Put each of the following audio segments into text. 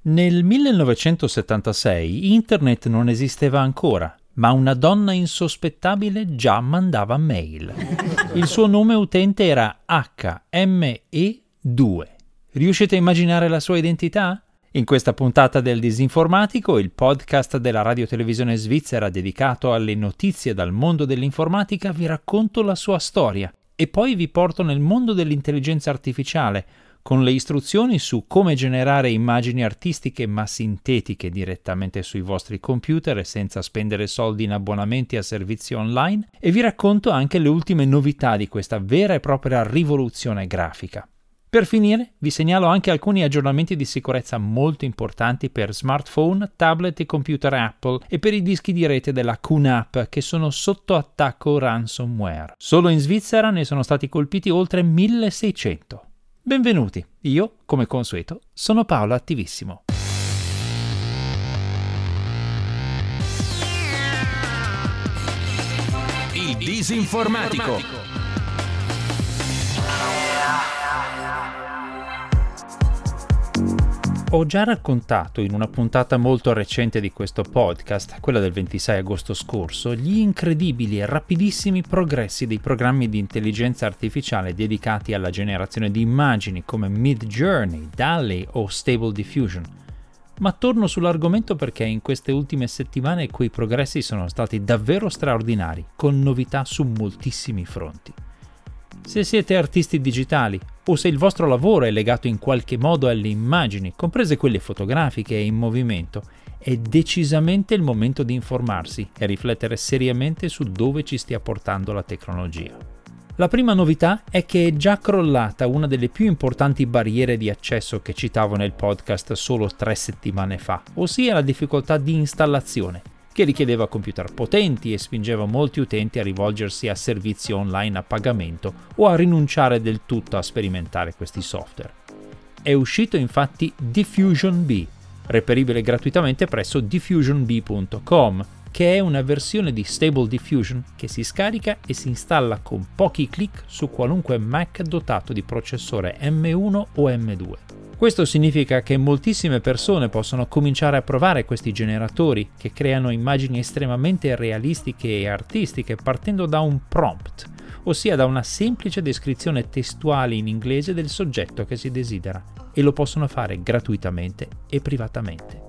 Nel 1976 Internet non esisteva ancora, ma una donna insospettabile già mandava mail. Il suo nome utente era HME2. Riuscite a immaginare la sua identità? In questa puntata del Disinformatico, il podcast della radiotelevisione svizzera dedicato alle notizie dal mondo dell'informatica, vi racconto la sua storia e poi vi porto nel mondo dell'intelligenza artificiale, con le istruzioni su come generare immagini artistiche ma sintetiche direttamente sui vostri computer e senza spendere soldi in abbonamenti a servizi online e vi racconto anche le ultime novità di questa vera e propria rivoluzione grafica. Per finire, vi segnalo anche alcuni aggiornamenti di sicurezza molto importanti per smartphone, tablet e computer Apple e per i dischi di rete della QNAP che sono sotto attacco ransomware. Solo in Svizzera ne sono stati colpiti oltre 1600. Benvenuti, io, come consueto, sono Paolo Attivissimo. Il disinformatico. Ho già raccontato in una puntata molto recente di questo podcast, quella del 26 agosto scorso, gli incredibili e rapidissimi progressi dei programmi di intelligenza artificiale dedicati alla generazione di immagini come Midjourney, DALL-E o Stable Diffusion. Ma torno sull'argomento perché in queste ultime settimane quei progressi sono stati davvero straordinari, con novità su moltissimi fronti. Se siete artisti digitali o se il vostro lavoro è legato in qualche modo alle immagini, comprese quelle fotografiche e in movimento, è decisamente il momento di informarsi e riflettere seriamente su dove ci stia portando la tecnologia. La prima novità è che è già crollata una delle più importanti barriere di accesso che citavo nel podcast solo tre settimane fa, ossia la difficoltà di installazione che richiedeva computer potenti e spingeva molti utenti a rivolgersi a servizi online a pagamento o a rinunciare del tutto a sperimentare questi software. È uscito infatti Diffusion B, reperibile gratuitamente presso diffusionb.com, che è una versione di Stable Diffusion che si scarica e si installa con pochi clic su qualunque Mac dotato di processore M1 o M2. Questo significa che moltissime persone possono cominciare a provare questi generatori che creano immagini estremamente realistiche e artistiche partendo da un prompt, ossia da una semplice descrizione testuale in inglese del soggetto che si desidera, e lo possono fare gratuitamente e privatamente.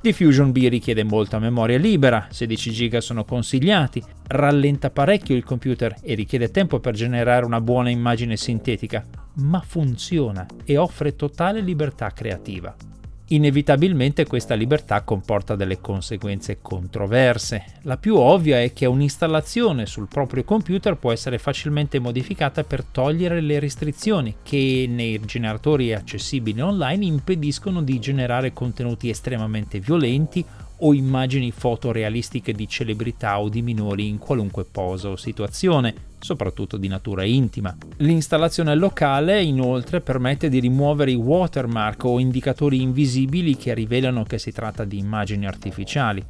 Diffusion B richiede molta memoria libera, 16 GB sono consigliati, rallenta parecchio il computer e richiede tempo per generare una buona immagine sintetica, ma funziona e offre totale libertà creativa. Inevitabilmente questa libertà comporta delle conseguenze controverse. La più ovvia è che un'installazione sul proprio computer può essere facilmente modificata per togliere le restrizioni che nei generatori accessibili online impediscono di generare contenuti estremamente violenti o immagini fotorealistiche di celebrità o di minori in qualunque posa o situazione, soprattutto di natura intima. L'installazione locale inoltre permette di rimuovere i watermark o indicatori invisibili che rivelano che si tratta di immagini artificiali.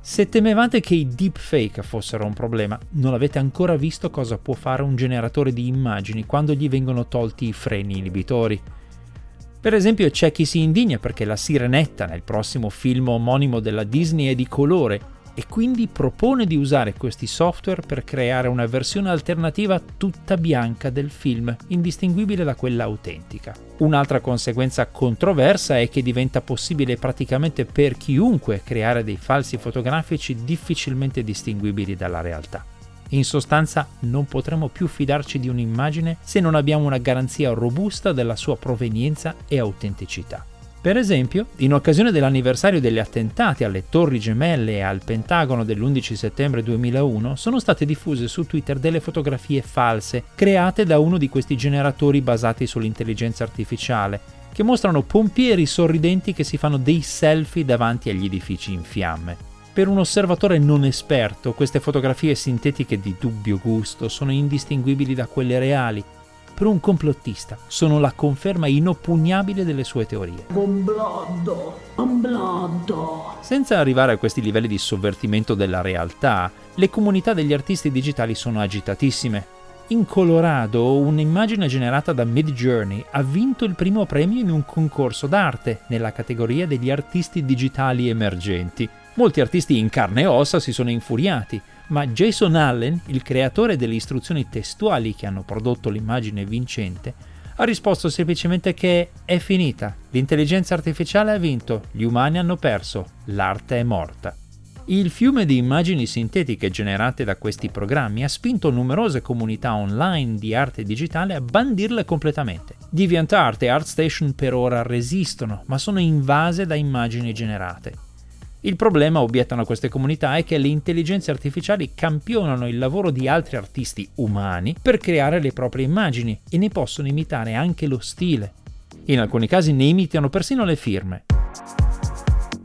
Se temevate che i deepfake fossero un problema, non avete ancora visto cosa può fare un generatore di immagini quando gli vengono tolti i freni inibitori. Per esempio c'è chi si indigna perché la sirenetta nel prossimo film omonimo della Disney è di colore e quindi propone di usare questi software per creare una versione alternativa tutta bianca del film, indistinguibile da quella autentica. Un'altra conseguenza controversa è che diventa possibile praticamente per chiunque creare dei falsi fotografici difficilmente distinguibili dalla realtà. In sostanza non potremo più fidarci di un'immagine se non abbiamo una garanzia robusta della sua provenienza e autenticità. Per esempio, in occasione dell'anniversario degli attentati alle Torri Gemelle e al Pentagono dell'11 settembre 2001, sono state diffuse su Twitter delle fotografie false create da uno di questi generatori basati sull'intelligenza artificiale, che mostrano pompieri sorridenti che si fanno dei selfie davanti agli edifici in fiamme. Per un osservatore non esperto, queste fotografie sintetiche di dubbio gusto sono indistinguibili da quelle reali. Per un complottista sono la conferma inoppugnabile delle sue teorie. Bombloddo, bombloddo. Senza arrivare a questi livelli di sovvertimento della realtà, le comunità degli artisti digitali sono agitatissime. In Colorado un'immagine generata da Midjourney ha vinto il primo premio in un concorso d'arte nella categoria degli artisti digitali emergenti. Molti artisti in carne e ossa si sono infuriati, ma Jason Allen, il creatore delle istruzioni testuali che hanno prodotto l'immagine vincente, ha risposto semplicemente che è finita, l'intelligenza artificiale ha vinto, gli umani hanno perso, l'arte è morta. Il fiume di immagini sintetiche generate da questi programmi ha spinto numerose comunità online di arte digitale a bandirle completamente. DeviantArt e ArtStation per ora resistono, ma sono invase da immagini generate. Il problema, obiettano queste comunità, è che le intelligenze artificiali campionano il lavoro di altri artisti umani per creare le proprie immagini e ne possono imitare anche lo stile. In alcuni casi ne imitano persino le firme.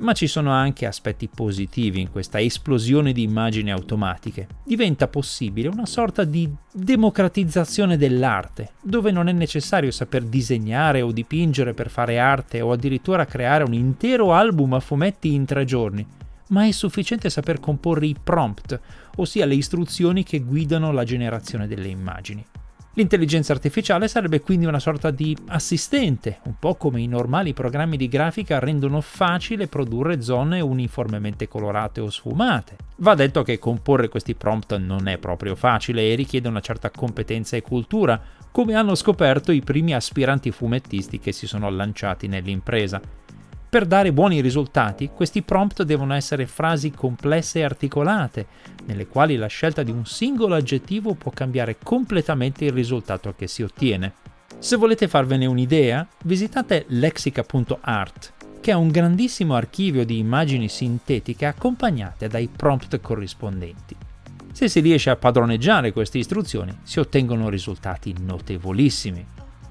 Ma ci sono anche aspetti positivi in questa esplosione di immagini automatiche. Diventa possibile una sorta di democratizzazione dell'arte, dove non è necessario saper disegnare o dipingere per fare arte o addirittura creare un intero album a fumetti in tre giorni, ma è sufficiente saper comporre i prompt, ossia le istruzioni che guidano la generazione delle immagini. L'intelligenza artificiale sarebbe quindi una sorta di assistente, un po' come i normali programmi di grafica rendono facile produrre zone uniformemente colorate o sfumate. Va detto che comporre questi prompt non è proprio facile e richiede una certa competenza e cultura, come hanno scoperto i primi aspiranti fumettisti che si sono lanciati nell'impresa. Per dare buoni risultati, questi prompt devono essere frasi complesse e articolate, nelle quali la scelta di un singolo aggettivo può cambiare completamente il risultato che si ottiene. Se volete farvene un'idea, visitate lexica.art, che ha un grandissimo archivio di immagini sintetiche accompagnate dai prompt corrispondenti. Se si riesce a padroneggiare queste istruzioni, si ottengono risultati notevolissimi.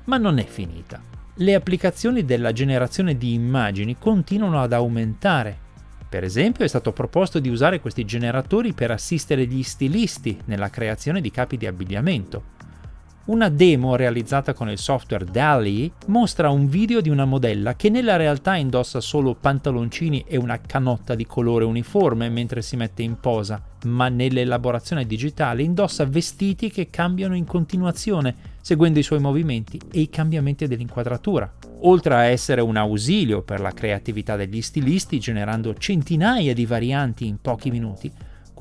Ma non è finita le applicazioni della generazione di immagini continuano ad aumentare. Per esempio è stato proposto di usare questi generatori per assistere gli stilisti nella creazione di capi di abbigliamento. Una demo realizzata con il software DALI mostra un video di una modella che nella realtà indossa solo pantaloncini e una canotta di colore uniforme mentre si mette in posa, ma nell'elaborazione digitale indossa vestiti che cambiano in continuazione, seguendo i suoi movimenti e i cambiamenti dell'inquadratura. Oltre a essere un ausilio per la creatività degli stilisti, generando centinaia di varianti in pochi minuti,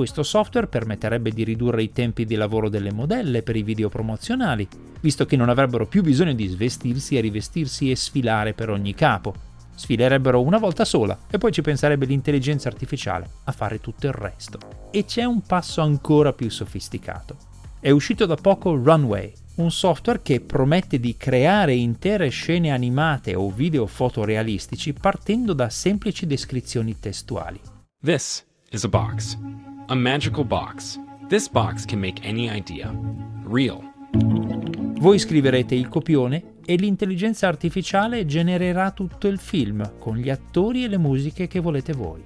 questo software permetterebbe di ridurre i tempi di lavoro delle modelle per i video promozionali, visto che non avrebbero più bisogno di svestirsi e rivestirsi e sfilare per ogni capo. Sfilerebbero una volta sola e poi ci penserebbe l'intelligenza artificiale a fare tutto il resto. E c'è un passo ancora più sofisticato. È uscito da poco Runway, un software che promette di creare intere scene animate o video fotorealistici partendo da semplici descrizioni testuali. This is a box. A magical box. This box can make any idea real. Voi scriverete il copione e l'intelligenza artificiale genererà tutto il film con gli attori e le musiche che volete voi.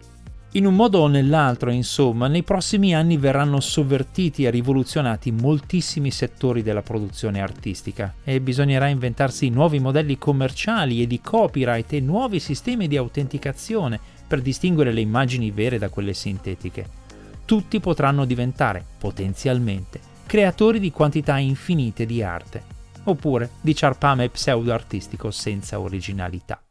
In un modo o nell'altro, insomma, nei prossimi anni verranno sovvertiti e rivoluzionati moltissimi settori della produzione artistica e bisognerà inventarsi nuovi modelli commerciali e di copyright e nuovi sistemi di autenticazione per distinguere le immagini vere da quelle sintetiche tutti potranno diventare, potenzialmente, creatori di quantità infinite di arte, oppure di ciarpame pseudo-artistico senza originalità.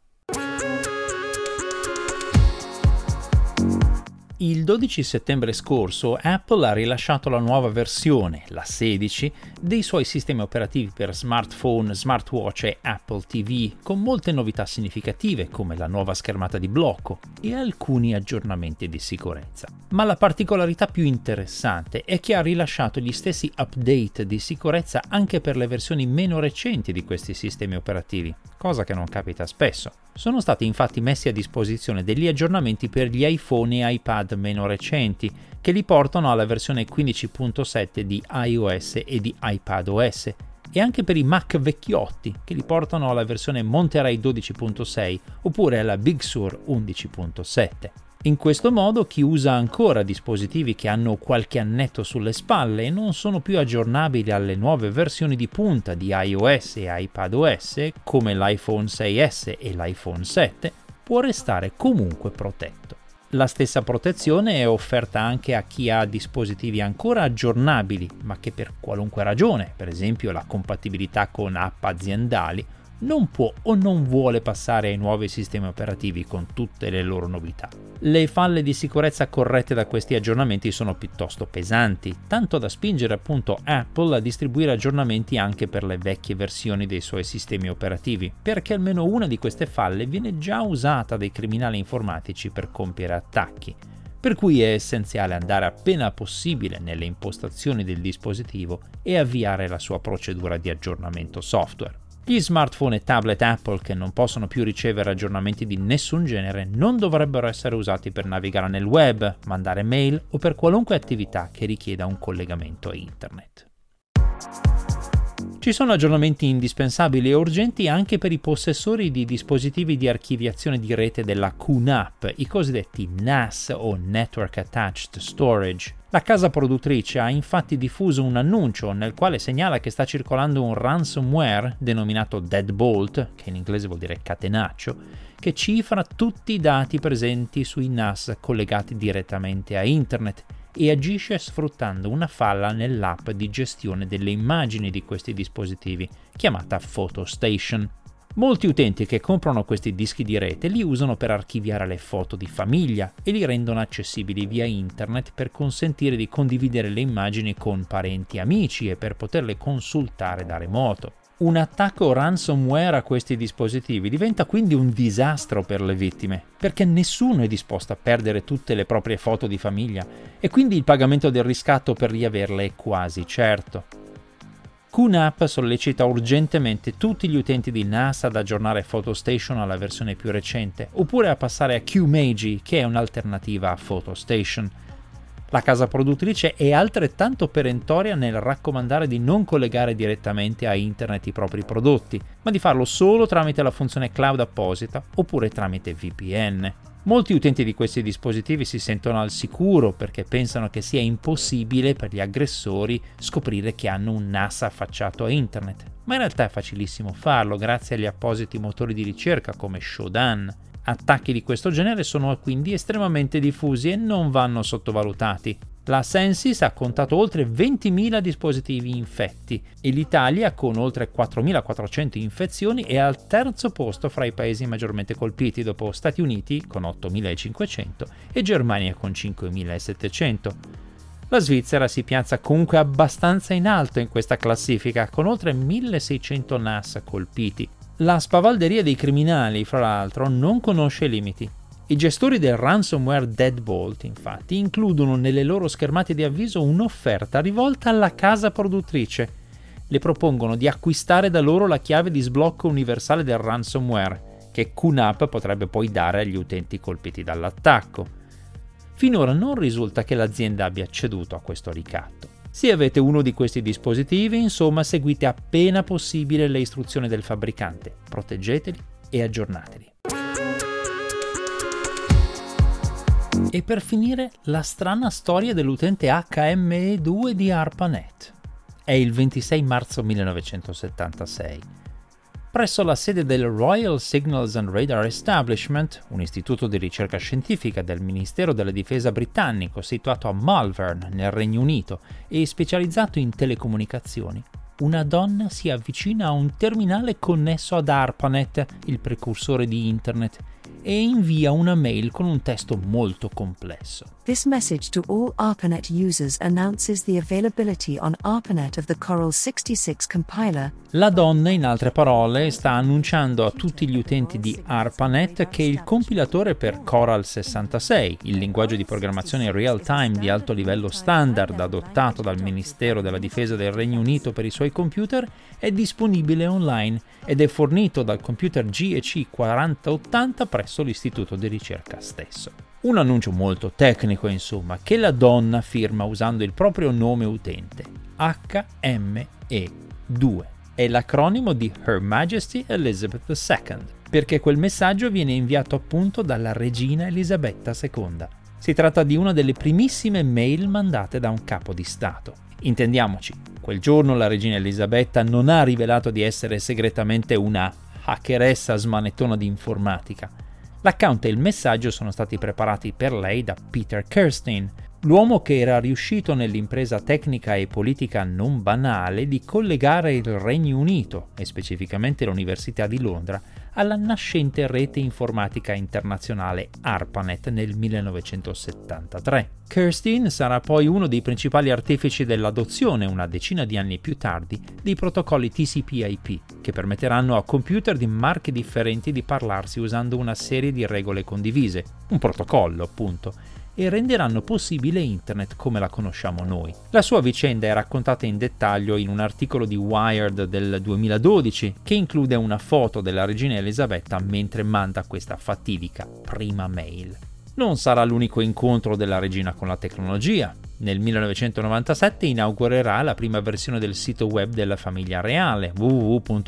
Il 12 settembre scorso Apple ha rilasciato la nuova versione, la 16, dei suoi sistemi operativi per smartphone, smartwatch e Apple TV, con molte novità significative come la nuova schermata di blocco e alcuni aggiornamenti di sicurezza. Ma la particolarità più interessante è che ha rilasciato gli stessi update di sicurezza anche per le versioni meno recenti di questi sistemi operativi, cosa che non capita spesso. Sono stati infatti messi a disposizione degli aggiornamenti per gli iPhone e iPad meno recenti, che li portano alla versione 15.7 di iOS e di iPadOS, e anche per i Mac vecchiotti, che li portano alla versione Monterey 12.6 oppure alla Big Sur 11.7. In questo modo chi usa ancora dispositivi che hanno qualche annetto sulle spalle e non sono più aggiornabili alle nuove versioni di punta di iOS e iPadOS, come l'iPhone 6S e l'iPhone 7, può restare comunque protetto. La stessa protezione è offerta anche a chi ha dispositivi ancora aggiornabili, ma che per qualunque ragione, per esempio la compatibilità con app aziendali, non può o non vuole passare ai nuovi sistemi operativi con tutte le loro novità. Le falle di sicurezza corrette da questi aggiornamenti sono piuttosto pesanti, tanto da spingere appunto Apple a distribuire aggiornamenti anche per le vecchie versioni dei suoi sistemi operativi, perché almeno una di queste falle viene già usata dai criminali informatici per compiere attacchi. Per cui è essenziale andare appena possibile nelle impostazioni del dispositivo e avviare la sua procedura di aggiornamento software. Gli smartphone e tablet Apple che non possono più ricevere aggiornamenti di nessun genere non dovrebbero essere usati per navigare nel web, mandare mail o per qualunque attività che richieda un collegamento a internet. Ci sono aggiornamenti indispensabili e urgenti anche per i possessori di dispositivi di archiviazione di rete della QNAP, i cosiddetti NAS o Network Attached Storage. La casa produttrice ha infatti diffuso un annuncio nel quale segnala che sta circolando un ransomware denominato Deadbolt, che in inglese vuol dire catenaccio, che cifra tutti i dati presenti sui NAS collegati direttamente a internet e agisce sfruttando una falla nell'app di gestione delle immagini di questi dispositivi, chiamata PhotoStation. Molti utenti che comprano questi dischi di rete li usano per archiviare le foto di famiglia e li rendono accessibili via internet per consentire di condividere le immagini con parenti e amici e per poterle consultare da remoto. Un attacco ransomware a questi dispositivi diventa quindi un disastro per le vittime, perché nessuno è disposto a perdere tutte le proprie foto di famiglia e quindi il pagamento del riscatto per riaverle è quasi certo. QNAP sollecita urgentemente tutti gli utenti di NASA ad aggiornare PhotoStation alla versione più recente, oppure a passare a QMagi, che è un'alternativa a PhotoStation. La casa produttrice è altrettanto perentoria nel raccomandare di non collegare direttamente a internet i propri prodotti, ma di farlo solo tramite la funzione cloud apposita oppure tramite VPN. Molti utenti di questi dispositivi si sentono al sicuro perché pensano che sia impossibile per gli aggressori scoprire che hanno un NAS affacciato a internet, ma in realtà è facilissimo farlo grazie agli appositi motori di ricerca come Shodan. Attacchi di questo genere sono quindi estremamente diffusi e non vanno sottovalutati. La Sensis ha contato oltre 20.000 dispositivi infetti e l'Italia, con oltre 4.400 infezioni, è al terzo posto fra i paesi maggiormente colpiti dopo Stati Uniti con 8.500 e Germania con 5.700. La Svizzera si piazza comunque abbastanza in alto in questa classifica, con oltre 1600 NAS colpiti. La spavalderia dei criminali, fra l'altro, non conosce limiti. I gestori del ransomware Deadbolt, infatti, includono nelle loro schermate di avviso un'offerta rivolta alla casa produttrice. Le propongono di acquistare da loro la chiave di sblocco universale del ransomware, che QNAP potrebbe poi dare agli utenti colpiti dall'attacco. Finora non risulta che l'azienda abbia ceduto a questo ricatto. Se avete uno di questi dispositivi, insomma, seguite appena possibile le istruzioni del fabbricante, proteggeteli e aggiornateli. E per finire, la strana storia dell'utente HME2 di ARPANET. È il 26 marzo 1976. Presso la sede del Royal Signals and Radar Establishment, un istituto di ricerca scientifica del Ministero della Difesa britannico situato a Malvern, nel Regno Unito, e specializzato in telecomunicazioni, una donna si avvicina a un terminale connesso ad ARPANET, il precursore di Internet, e invia una mail con un testo molto complesso. This message to all ARPANET users announces the availability on ARPANET of the Coral 66 compiler. La donna, in altre parole, sta annunciando a tutti gli utenti di ARPANET che il compilatore per Coral 66, il linguaggio di programmazione real time di alto livello standard adottato dal Ministero della Difesa del Regno Unito per i suoi computer, è disponibile online ed è fornito dal computer GEC 4080 presso l'istituto di ricerca stesso. Un annuncio molto tecnico, insomma, che la donna firma usando il proprio nome utente, HME2. È l'acronimo di Her Majesty Elizabeth II, perché quel messaggio viene inviato appunto dalla regina Elisabetta II. Si tratta di una delle primissime mail mandate da un capo di Stato. Intendiamoci, quel giorno la regina Elisabetta non ha rivelato di essere segretamente una hackeressa smanettona di informatica, L'account e il messaggio sono stati preparati per lei da Peter Kirstein, l'uomo che era riuscito nell'impresa tecnica e politica non banale di collegare il Regno Unito, e specificamente l'Università di Londra, alla nascente rete informatica internazionale ARPANET nel 1973. Kirstein sarà poi uno dei principali artefici dell'adozione, una decina di anni più tardi, dei protocolli TCP/IP, che permetteranno a computer di marche differenti di parlarsi usando una serie di regole condivise, un protocollo appunto, e renderanno possibile Internet come la conosciamo noi. La sua vicenda è raccontata in dettaglio in un articolo di Wired del 2012 che include una foto della regina Elisabetta mentre manda questa fatidica prima mail. Non sarà l'unico incontro della regina con la tecnologia. Nel 1997 inaugurerà la prima versione del sito web della famiglia reale, www.royal.uk,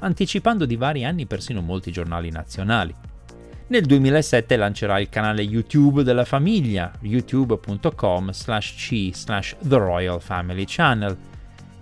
anticipando di vari anni persino molti giornali nazionali. Nel 2007 lancerà il canale YouTube della famiglia, youtube.com slash c slash The Royal Family Channel.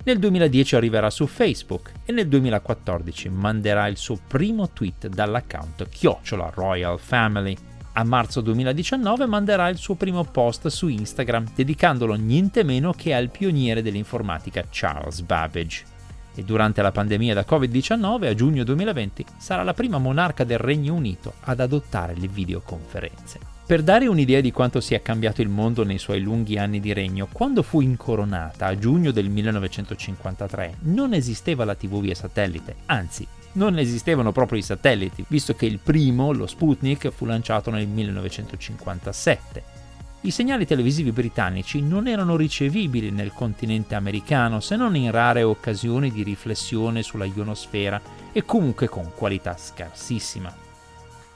Nel 2010 arriverà su Facebook e nel 2014 manderà il suo primo tweet dall'account chiocciola Royal Family. A marzo 2019 manderà il suo primo post su Instagram, dedicandolo niente meno che al pioniere dell'informatica Charles Babbage e durante la pandemia da Covid-19 a giugno 2020 sarà la prima monarca del Regno Unito ad adottare le videoconferenze. Per dare un'idea di quanto sia cambiato il mondo nei suoi lunghi anni di regno, quando fu incoronata a giugno del 1953 non esisteva la TV via satellite, anzi non esistevano proprio i satelliti, visto che il primo, lo Sputnik, fu lanciato nel 1957 i segnali televisivi britannici non erano ricevibili nel continente americano se non in rare occasioni di riflessione sulla ionosfera e comunque con qualità scarsissima.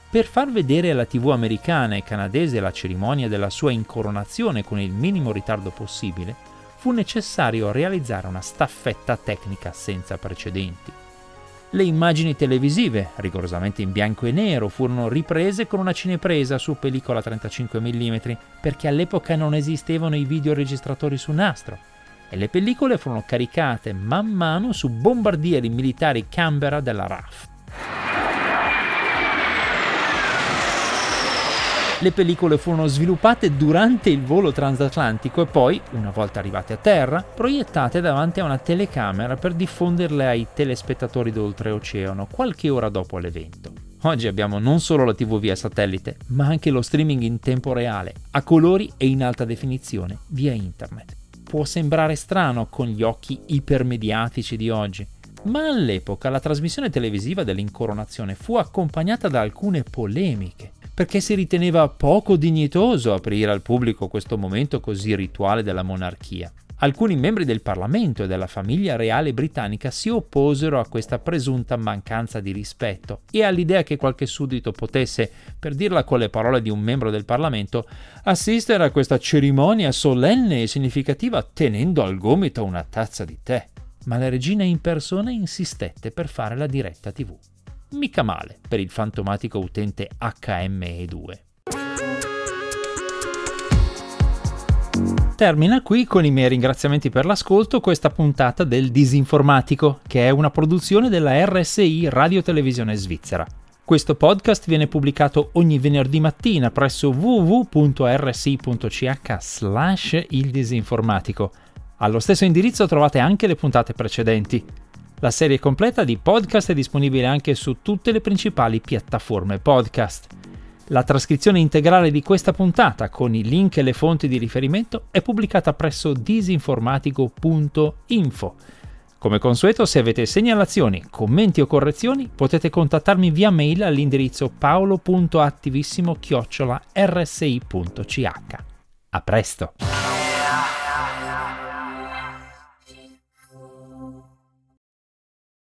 Per far vedere alla TV americana e canadese la cerimonia della sua incoronazione con il minimo ritardo possibile, fu necessario realizzare una staffetta tecnica senza precedenti. Le immagini televisive, rigorosamente in bianco e nero, furono riprese con una cinepresa su pellicola 35 mm perché all'epoca non esistevano i videoregistratori su nastro e le pellicole furono caricate man mano su bombardieri militari Canberra della RAF. Le pellicole furono sviluppate durante il volo transatlantico e poi, una volta arrivate a terra, proiettate davanti a una telecamera per diffonderle ai telespettatori d'oltreoceano qualche ora dopo l'evento. Oggi abbiamo non solo la TV via satellite, ma anche lo streaming in tempo reale, a colori e in alta definizione, via internet. Può sembrare strano con gli occhi ipermediatici di oggi, ma all'epoca la trasmissione televisiva dell'incoronazione fu accompagnata da alcune polemiche perché si riteneva poco dignitoso aprire al pubblico questo momento così rituale della monarchia. Alcuni membri del Parlamento e della famiglia reale britannica si opposero a questa presunta mancanza di rispetto e all'idea che qualche suddito potesse, per dirla con le parole di un membro del Parlamento, assistere a questa cerimonia solenne e significativa tenendo al gomito una tazza di tè. Ma la regina in persona insistette per fare la diretta TV mica male per il fantomatico utente HME2. Termina qui con i miei ringraziamenti per l'ascolto questa puntata del Disinformatico, che è una produzione della RSI Radio Televisione Svizzera. Questo podcast viene pubblicato ogni venerdì mattina presso www.rsi.ch slash il disinformatico. Allo stesso indirizzo trovate anche le puntate precedenti. La serie completa di podcast è disponibile anche su tutte le principali piattaforme podcast. La trascrizione integrale di questa puntata con i link e le fonti di riferimento è pubblicata presso disinformatico.info. Come consueto, se avete segnalazioni, commenti o correzioni, potete contattarmi via mail all'indirizzo paolo.attivissimo-rsi.ch. A presto!